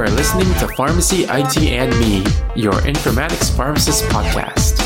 are listening to Pharmacy IT and Me, your informatics pharmacist podcast.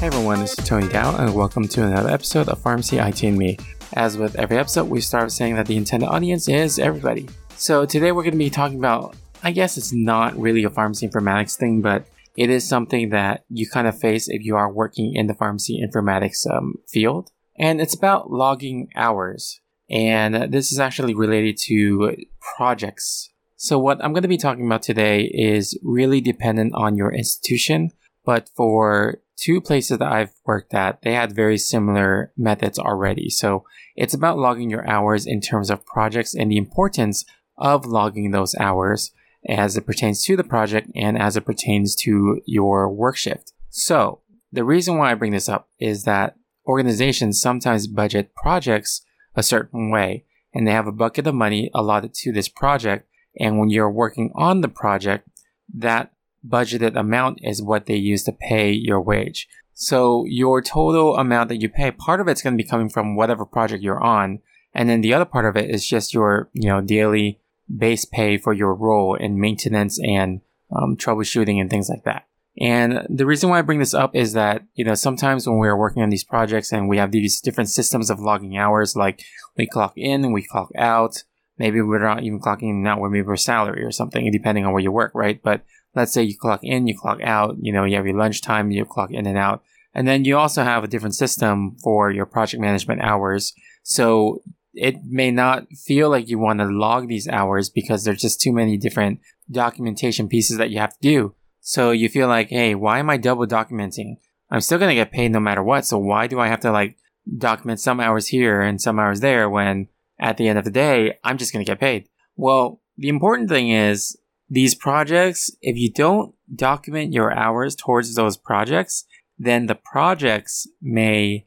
Hey everyone, this is Tony Dao, and welcome to another episode of Pharmacy IT and Me. As with every episode, we start saying that the intended audience is everybody. So today we're going to be talking about, I guess it's not really a pharmacy informatics thing, but it is something that you kind of face if you are working in the pharmacy informatics um, field. And it's about logging hours. And this is actually related to projects. So what I'm going to be talking about today is really dependent on your institution. But for two places that I've worked at, they had very similar methods already. So it's about logging your hours in terms of projects and the importance of logging those hours as it pertains to the project and as it pertains to your work shift. So, the reason why I bring this up is that organizations sometimes budget projects a certain way and they have a bucket of money allotted to this project. And when you're working on the project, that budgeted amount is what they use to pay your wage. So your total amount that you pay, part of it's going to be coming from whatever project you're on. And then the other part of it is just your, you know, daily base pay for your role in maintenance and um, troubleshooting and things like that. And the reason why I bring this up is that, you know, sometimes when we're working on these projects and we have these different systems of logging hours, like we clock in and we clock out, maybe we're not even clocking in now, maybe we're salary or something, depending on where you work, right? But let's say you clock in, you clock out, you know, you have your lunchtime, you clock in and out. And then you also have a different system for your project management hours. So it may not feel like you want to log these hours because there's just too many different documentation pieces that you have to do. So you feel like, hey, why am I double documenting? I'm still going to get paid no matter what. So why do I have to like document some hours here and some hours there when at the end of the day, I'm just going to get paid? Well, the important thing is these projects, if you don't document your hours towards those projects, then the projects may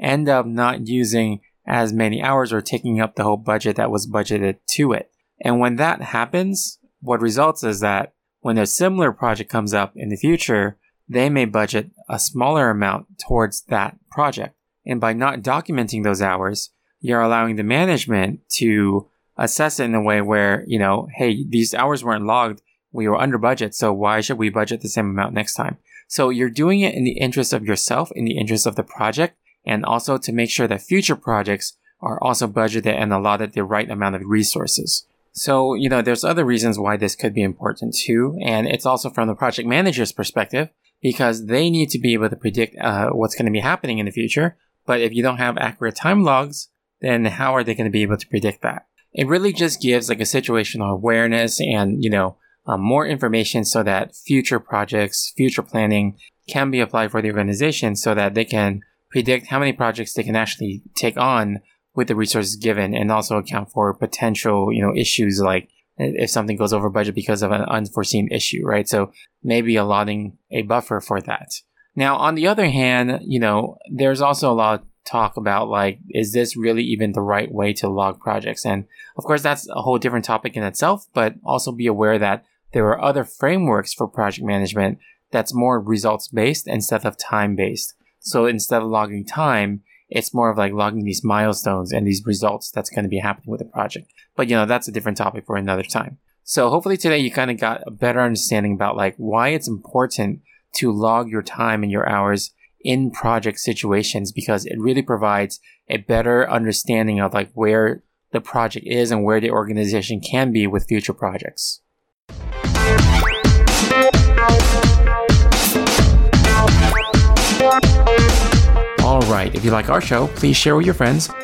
end up not using as many hours or taking up the whole budget that was budgeted to it. And when that happens, what results is that when a similar project comes up in the future, they may budget a smaller amount towards that project. And by not documenting those hours, you're allowing the management to assess it in a way where, you know, hey, these hours weren't logged. We were under budget. So why should we budget the same amount next time? So you're doing it in the interest of yourself, in the interest of the project, and also to make sure that future projects are also budgeted and allotted the right amount of resources. So, you know, there's other reasons why this could be important too, and it's also from the project manager's perspective because they need to be able to predict uh, what's going to be happening in the future. But if you don't have accurate time logs, then how are they going to be able to predict that? It really just gives like a situational awareness and, you know, um, more information so that future projects, future planning can be applied for the organization so that they can predict how many projects they can actually take on with the resources given and also account for potential, you know, issues like if something goes over budget because of an unforeseen issue, right? So maybe allotting a buffer for that. Now, on the other hand, you know, there's also a lot of talk about like, is this really even the right way to log projects? And of course, that's a whole different topic in itself, but also be aware that there are other frameworks for project management that's more results based instead of time based. So instead of logging time, it's more of like logging these milestones and these results that's going to be happening with the project. But you know, that's a different topic for another time. So hopefully today you kind of got a better understanding about like why it's important to log your time and your hours in project situations because it really provides a better understanding of like where the project is and where the organization can be with future projects. Alright, if you like our show, please share with your friends,